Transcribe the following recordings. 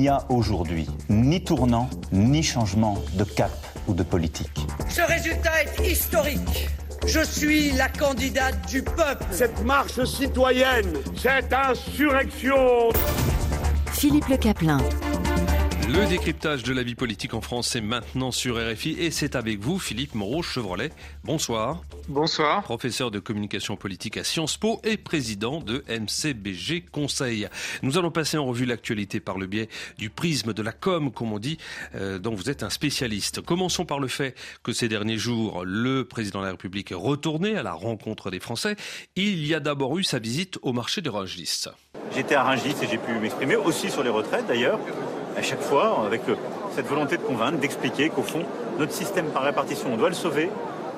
n'y a aujourd'hui ni tournant, ni changement de cap ou de politique. Ce résultat est historique. Je suis la candidate du peuple. Cette marche citoyenne, cette insurrection. Philippe Le Caplin. Le décryptage de la vie politique en France est maintenant sur RFI et c'est avec vous Philippe Moreau-Chevrolet. Bonsoir. Bonsoir. Professeur de communication politique à Sciences Po et président de MCBG Conseil. Nous allons passer en revue l'actualité par le biais du prisme de la com, comme on dit, euh, dont vous êtes un spécialiste. Commençons par le fait que ces derniers jours, le président de la République est retourné à la rencontre des Français. Il y a d'abord eu sa visite au marché des Rungis. J'étais à Rungis et j'ai pu m'exprimer aussi sur les retraites d'ailleurs à chaque fois, avec euh, cette volonté de convaincre, d'expliquer qu'au fond, notre système par répartition, on doit le sauver.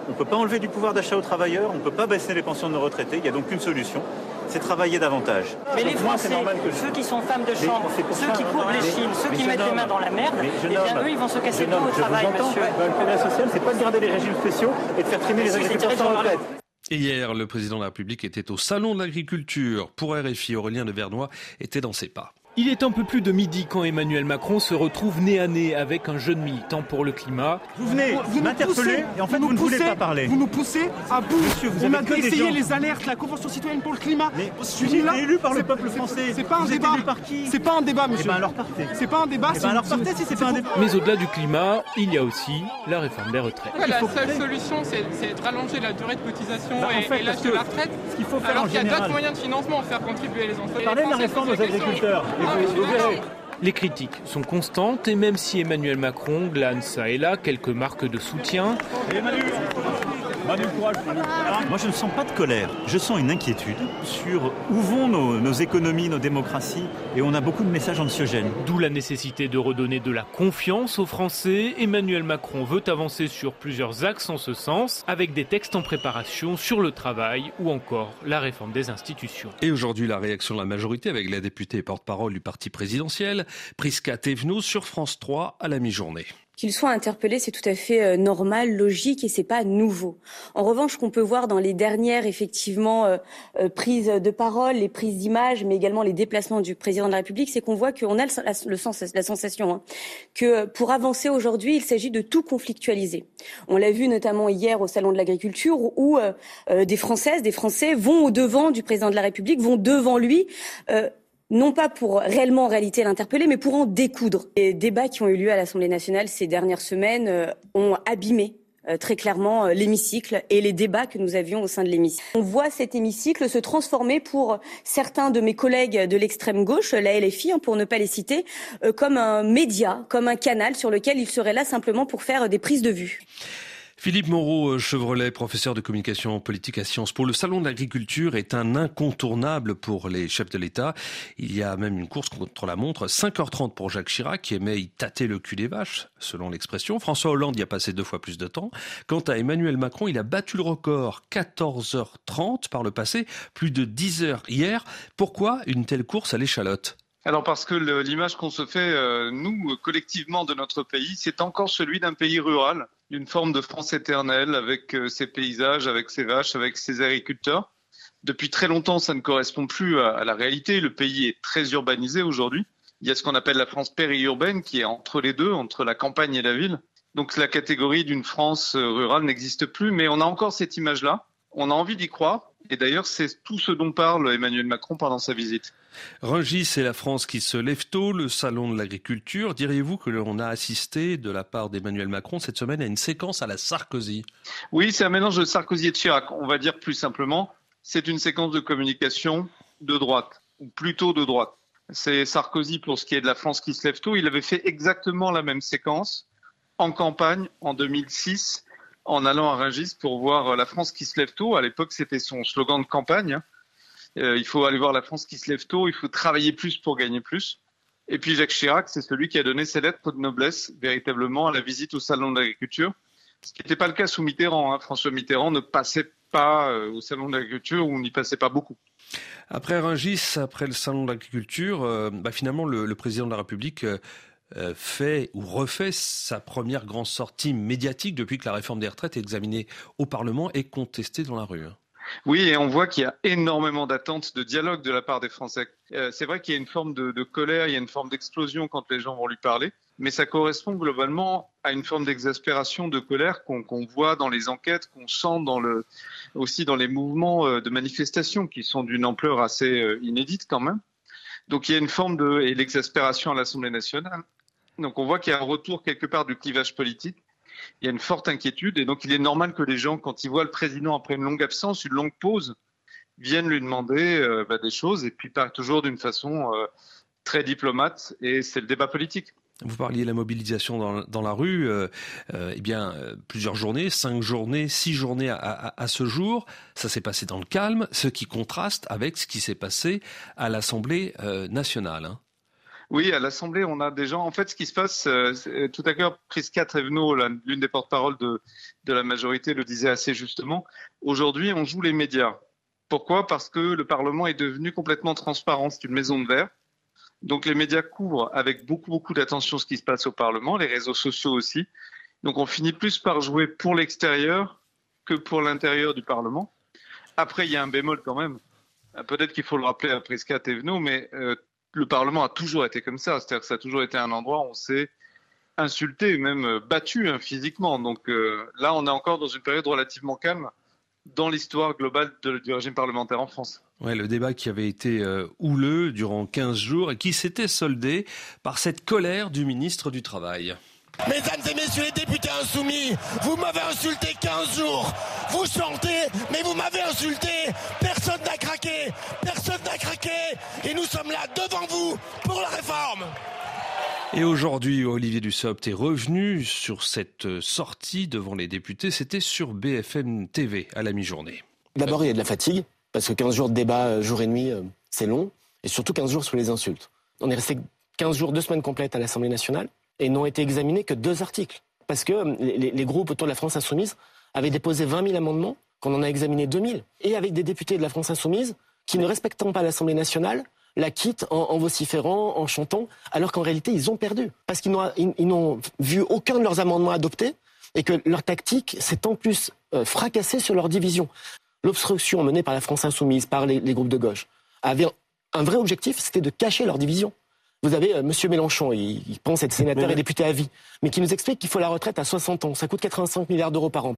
On ne peut pas enlever du pouvoir d'achat aux travailleurs, on ne peut pas baisser les pensions de nos retraités. Il n'y a donc qu'une solution, c'est travailler davantage. Mais les Français, ceux qui sont femmes de chambre, ceux qui courbent les chines, ceux qui mettent les mains dans la merde, eh bien eux, ils vont se casser tout au travail, monsieur. Le progrès social, c'est pas de garder les régimes spéciaux et de faire trimer les agriculteurs sans retraite. Et hier, le président de la République était au Salon de l'Agriculture. Pour RFI, Aurélien de Vernois était dans ses pas. Il est un peu plus de midi quand Emmanuel Macron se retrouve nez à nez avec un jeune militant pour le climat. Vous venez m'interpeller et en fait vous, vous ne voulez pas parler. Vous nous poussez à bout. Monsieur, vous On avez a essayé les alertes, la Convention citoyenne pour le climat. Mais Je vous suis êtes là. élu par le peuple français. C'est pas un Vous débat. élu par qui C'est pas un débat, monsieur. Eh ben alors partez. C'est pas un débat. Eh c'est ben alors partez si c'est pas un débat. Mais au-delà du climat, il y a aussi la réforme des retraites. la seule solution, c'est de rallonger la durée de cotisation Bah, en et, fait, et l'âge de la retraite. Ce qu'il faut faire Alors en qu'il y a d'autres moyens de financement, faire contribuer les entreprises. Parlez de la réforme aux agriculteurs vous, verrez. Les critiques sont constantes et même si Emmanuel Macron glane ça et là quelques marques de soutien, Manu, courage Moi je ne sens pas de colère, je sens une inquiétude sur où vont nos, nos économies, nos démocraties, et on a beaucoup de messages anxiogènes. d'où la nécessité de redonner de la confiance aux Français, Emmanuel Macron veut avancer sur plusieurs axes en ce sens, avec des textes en préparation sur le travail ou encore la réforme des institutions. Et aujourd'hui, la réaction de la majorité avec la députée et porte-parole du parti présidentiel, Prisca Thévenot, sur France 3 à la mi-journée. Qu'il soit interpellé, c'est tout à fait euh, normal, logique et c'est pas nouveau. En revanche, qu'on peut voir dans les dernières effectivement euh, euh, prises de parole, les prises d'image, mais également les déplacements du président de la République, c'est qu'on voit qu'on a le, la, sens, la sensation hein, que pour avancer aujourd'hui, il s'agit de tout conflictualiser. On l'a vu notamment hier au salon de l'agriculture où euh, des Françaises, des Français vont au devant du président de la République, vont devant lui. Non pas pour réellement en réalité l'interpeller, mais pour en découdre. Les débats qui ont eu lieu à l'Assemblée nationale ces dernières semaines euh, ont abîmé euh, très clairement euh, l'hémicycle et les débats que nous avions au sein de l'hémicycle. On voit cet hémicycle se transformer pour certains de mes collègues de l'extrême gauche, la LFI, hein, pour ne pas les citer, comme un média, comme un canal sur lequel ils seraient là simplement pour faire des prises de vue. Philippe Moreau Chevrolet, professeur de communication politique à Sciences Po. Le salon de l'agriculture est un incontournable pour les chefs de l'État. Il y a même une course contre la montre. 5h30 pour Jacques Chirac, qui aimait y tâter le cul des vaches, selon l'expression. François Hollande y a passé deux fois plus de temps. Quant à Emmanuel Macron, il a battu le record. 14h30 par le passé, plus de 10 heures hier. Pourquoi une telle course à l'échalote? Alors parce que l'image qu'on se fait, euh, nous, euh, collectivement de notre pays, c'est encore celui d'un pays rural, d'une forme de France éternelle, avec euh, ses paysages, avec ses vaches, avec ses agriculteurs. Depuis très longtemps, ça ne correspond plus à, à la réalité. Le pays est très urbanisé aujourd'hui. Il y a ce qu'on appelle la France périurbaine, qui est entre les deux, entre la campagne et la ville. Donc la catégorie d'une France euh, rurale n'existe plus, mais on a encore cette image-là. On a envie d'y croire. Et d'ailleurs, c'est tout ce dont parle Emmanuel Macron pendant sa visite. Rungis, c'est la France qui se lève tôt, le salon de l'agriculture. Diriez-vous que l'on a assisté de la part d'Emmanuel Macron cette semaine à une séquence à la Sarkozy? Oui, c'est un mélange de Sarkozy et de Chirac. On va dire plus simplement, c'est une séquence de communication de droite, ou plutôt de droite. C'est Sarkozy pour ce qui est de la France qui se lève tôt. Il avait fait exactement la même séquence en campagne en 2006 en allant à Rungis pour voir la France qui se lève tôt. À l'époque, c'était son slogan de campagne. Euh, il faut aller voir la France qui se lève tôt, il faut travailler plus pour gagner plus. Et puis Jacques Chirac, c'est celui qui a donné ses lettres de noblesse véritablement à la visite au Salon de l'Agriculture. Ce qui n'était pas le cas sous Mitterrand. hein. François Mitterrand ne passait pas euh, au Salon de l'Agriculture ou n'y passait pas beaucoup. Après Rungis, après le salon de l'agriculture, euh, bah finalement le, président de la République euh, euh, fait ou refait sa première grande sortie médiatique depuis que la réforme des retraites est examinée au Parlement et contestée dans la rue. hein. Oui, et on voit qu'il y a énormément d'attentes de dialogue de la part des Français. Euh, c'est vrai qu'il y a une forme de, colère, il y a une forme d'explosion quand les gens vont lui parler, mais ça correspond globalement à une forme d'exaspération, de colère qu'on qu voit dans les enquêtes, qu'on sent aussi dans les mouvements euh, de manifestation qui sont d'une ampleur assez euh, inédite quand même. Donc il y a une forme de et l'exaspération à l'Assemblée nationale. Donc on voit qu'il y a un retour quelque part du clivage politique il y a une forte inquiétude et donc il est normal que les gens, quand ils voient le président après une longue absence, une longue pause, viennent lui demander euh, bah, des choses et puis pas toujours d'une façon euh, très diplomate et c'est le débat politique. Vous parliez de la mobilisation dans, la rue, euh, eh bien plusieurs journées, cinq journées, six journées à ce jour. Ça s'est passé dans le calme, ce qui contraste avec ce qui s'est passé à l'Assemblée nationale. Hein. Oui, à l'Assemblée, on a des gens. En fait, ce qui se passe, euh, tout à l'heure, Prisca Trévenot, l'une des porte-paroles de, la majorité, le disait assez justement. Aujourd'hui, on joue les médias. Pourquoi? Parce que le Parlement est devenu complètement transparent. C'est une maison de verre. Donc les médias couvrent avec beaucoup, beaucoup d'attention ce qui se passe au Parlement, les réseaux sociaux aussi. Donc on finit plus par jouer pour l'extérieur que pour l'intérieur du Parlement. Après, il y a un bémol quand même. Peut-être qu'il faut le rappeler à Prisca Thévenot, mais euh, le Parlement a toujours été comme ça. C'est-à-dire que ça a toujours été un endroit où on s'est insulté, même euh, battu hein, physiquement. Donc euh, là, on est encore dans une période relativement calme dans l'histoire globale de, du régime parlementaire en France. Ouais, le débat qui avait été euh, houleux durant 15 jours et qui s'était soldé par cette colère du ministre du Travail. Mesdames et messieurs les députés insoumis, vous m'avez insulté 15 jours. Vous chantez, mais vous m'avez insulté. Personne Et nous sommes là devant vous pour la réforme. Et aujourd'hui, Olivier Dussopt est revenu sur cette sortie devant les députés. C'était sur BFM TV à la mi-journée. D'abord, il y a de la fatigue, parce que 15 jours de débat euh, jour et nuit, c'est long. Et surtout 15 jours sur les insultes. On est resté 15 jours, deux semaines complètes à l'Assemblée nationale et n'ont été examinés que deux articles. Parce que euh, les, les, groupes autour de la France insoumise avaient déposé 20 000 amendements, qu'on en a examiné 2 000. Et avec des députés de la France insoumise qui, ne respectant pas l'Assemblée nationale, la quittent en, en, vociférant, en chantant, alors qu'en réalité, ils ont perdu. Parce qu'ils n'ont vu aucun de leurs amendements adoptés et que leur tactique s'est en plus euh, fracassée sur leur division. L'obstruction menée par la France insoumise, par les, les groupes de gauche, avait un vrai objectif, c'était de cacher leur division. Vous avez euh, Monsieur Mélenchon, il, il pense être sénateur oui. et député à vie, mais qui nous explique qu'il faut la retraite à 60 ans. Ça coûte 85 milliards d'euros par an.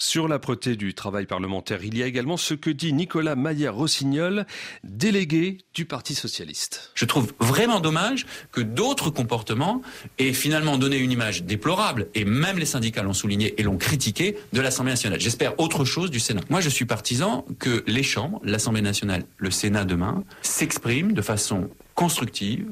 Sur l'âpreté du travail parlementaire, il y a également ce que dit Nicolas Maillard-Rossignol, délégué du Parti socialiste. Je trouve vraiment dommage que d'autres comportements aient finalement donné une image déplorable, et même les syndicats l'ont souligné et l'ont critiqué, de l'Assemblée nationale. J'espère autre chose du Sénat. Moi, je suis partisan que les chambres, l'Assemblée nationale, le Sénat demain, s'expriment de façon constructive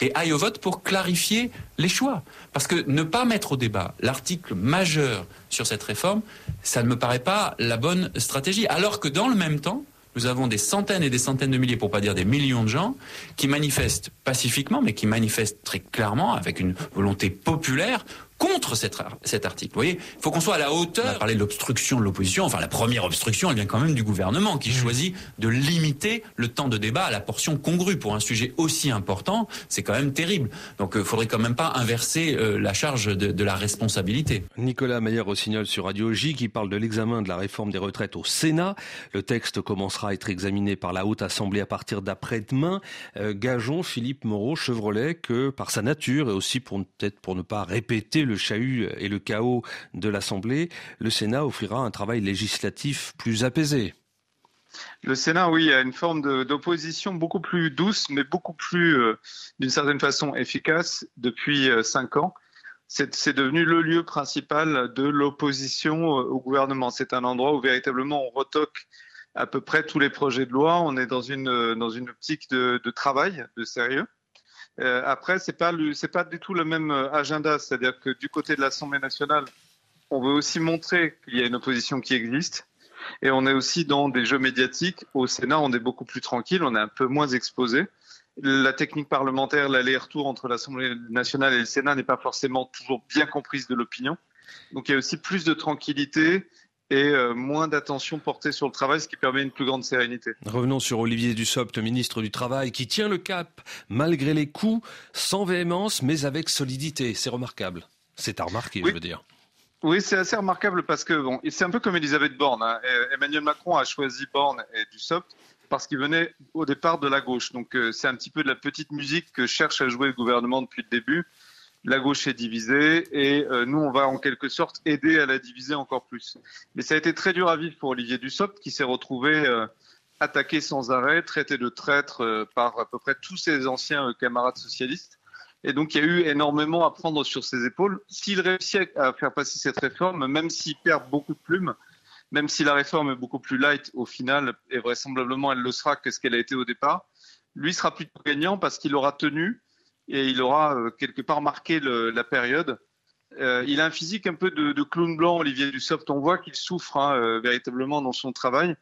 et aille au vote pour clarifier les choix. Parce que ne pas mettre au débat l'article majeur sur cette réforme, ça ne me paraît pas la bonne stratégie. Alors que dans le même temps, nous avons des centaines et des centaines de milliers, pour pas dire des millions de gens, qui manifestent pacifiquement, mais qui manifestent très clairement, avec une volonté populaire, contre cette, cet article. Vous voyez, il faut qu'on soit à la hauteur. On a parlé de l'obstruction de l'opposition. Enfin, la première obstruction, elle vient quand même du gouvernement qui mmh. choisit de limiter le temps de débat à la portion congrue pour un sujet aussi important. C'est quand même terrible. Donc, il euh, faudrait quand même pas inverser euh, la charge de, de, la responsabilité. Nicolas Maillard-Rossignol sur Radio J qui parle de l'examen de la réforme des retraites au Sénat. Le texte commencera à être examiné par la Haute Assemblée à partir d'après-demain. Euh, gageons Philippe Moreau Chevrolet que par sa nature et aussi pour peut-être pour ne pas répéter le chahut et le chaos de l'Assemblée, le Sénat offrira un travail législatif plus apaisé. Le Sénat, oui, a une forme d'opposition beaucoup plus douce, mais beaucoup plus, euh, d'une certaine façon, efficace depuis euh, cinq ans. C'est devenu le lieu principal de l'opposition euh, au gouvernement. C'est un endroit où véritablement on retoque à peu près tous les projets de loi. On est dans une, optique de travail, de sérieux. Euh, après, c'est pas pas du tout le même euh, agenda. C'est-à-dire que du côté de l'Assemblée nationale, on veut aussi montrer qu'il y a une opposition qui existe. Et on est aussi dans des jeux médiatiques. Au Sénat, on est beaucoup plus tranquille, on est un peu moins exposé. La technique parlementaire, l'aller-retour entre l'Assemblée nationale et le Sénat n'est pas forcément toujours bien comprise de l'opinion. Donc il y a aussi plus de tranquillité et euh, moins d'attention portée sur le travail, ce qui permet une plus grande sérénité. Revenons sur Olivier Dussopt, ministre du Travail, qui tient le cap malgré les coups, sans véhémence, mais avec solidité. C'est remarquable. C'est à remarquer, oui. je veux dire. Oui, c'est assez remarquable parce que bon, c'est un peu comme Elisabeth Borne. Hein. Emmanuel Macron a choisi Borne et Dussopt parce qu'il venait au départ de la gauche. Donc euh, c'est un petit peu de la petite musique que cherche à jouer le gouvernement depuis le début. La gauche est divisée et euh, nous, on va en quelque sorte aider à la diviser encore plus. Mais ça a été très dur à vivre pour Olivier Dussopt qui s'est retrouvé euh, attaqué sans arrêt, traité de traître par à peu près tous ses anciens camarades socialistes. Et donc, il y a eu énormément à prendre sur ses épaules. S'il réussit à faire passer cette réforme, même s'il perd beaucoup de plumes, même si la réforme est beaucoup plus light au final, et vraisemblablement elle le sera que ce qu'elle a été au départ, lui sera plutôt gagnant parce qu'il aura tenu et il aura euh, quelque part marqué la période. Euh, il a un physique un peu de, clown blanc, Olivier Dussopt. On voit qu'il souffre hein, euh, véritablement dans son travail.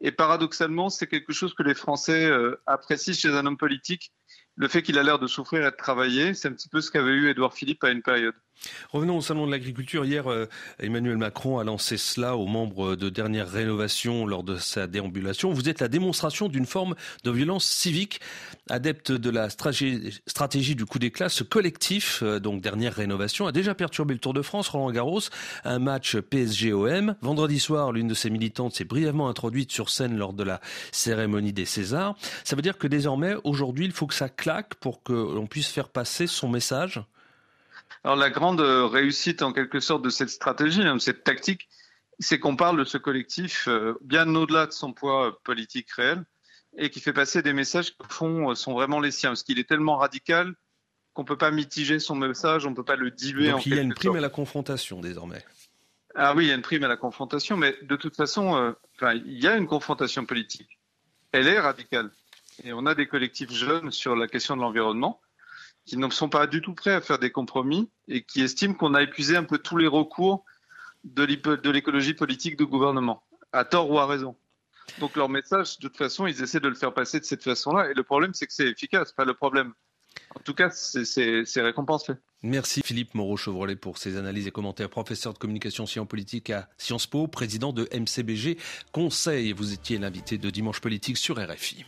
Et paradoxalement, c'est quelque chose que les Français apprécient chez un homme politique le fait qu'il a l'air de souffrir et de travailler, c'est un petit peu ce qu'avait eu Édouard Philippe à une période. Revenons au salon de l'agriculture. Hier, euh, Emmanuel Macron a lancé cela aux membres de dernière rénovation lors de sa déambulation. Vous êtes la démonstration d'une forme de violence civique. Adepte de la stratégie du coup d'éclat, ce collectif, euh, donc dernière rénovation, a déjà perturbé le Tour de France, Roland Garros, un match PSG-OM. Vendredi soir, l'une de ses militantes s'est brièvement introduite sur scène lors de la cérémonie des Césars. Ça veut dire que désormais, aujourd'hui, il faut que ça claque pour que l'on puisse faire passer son message? Alors la grande réussite en quelque sorte de cette stratégie, de cette tactique, c'est qu'on parle de ce collectif euh, bien au-delà de son poids politique réel et qui fait passer des messages qui au fond sont vraiment les siens, parce qu'il est tellement radical qu'on ne peut pas mitiger son message, on ne peut pas le diluer. Donc il y a une prime à la confrontation désormais. Ah oui, il y a une prime à la confrontation, mais de toute façon, euh, enfin, il y a une confrontation politique. Elle est radicale. Et on a des collectifs jeunes sur la question de l'environnement qui ne sont pas du tout prêts à faire des compromis et qui estiment qu'on a épuisé un peu tous les recours de l'écologie politique du gouvernement, à tort ou à raison. Donc leur message, de toute façon, ils essaient de le faire passer de cette façon-là. Et le problème, c'est que c'est efficace, pas le problème. En tout cas, c'est récompensé. Merci Philippe Moreau-Chevrolet pour ses analyses et commentaires. Professeur de communication sciences politique à Sciences Po, président de MCBG Conseil. Vous étiez l'invité de Dimanche Politique sur RFI.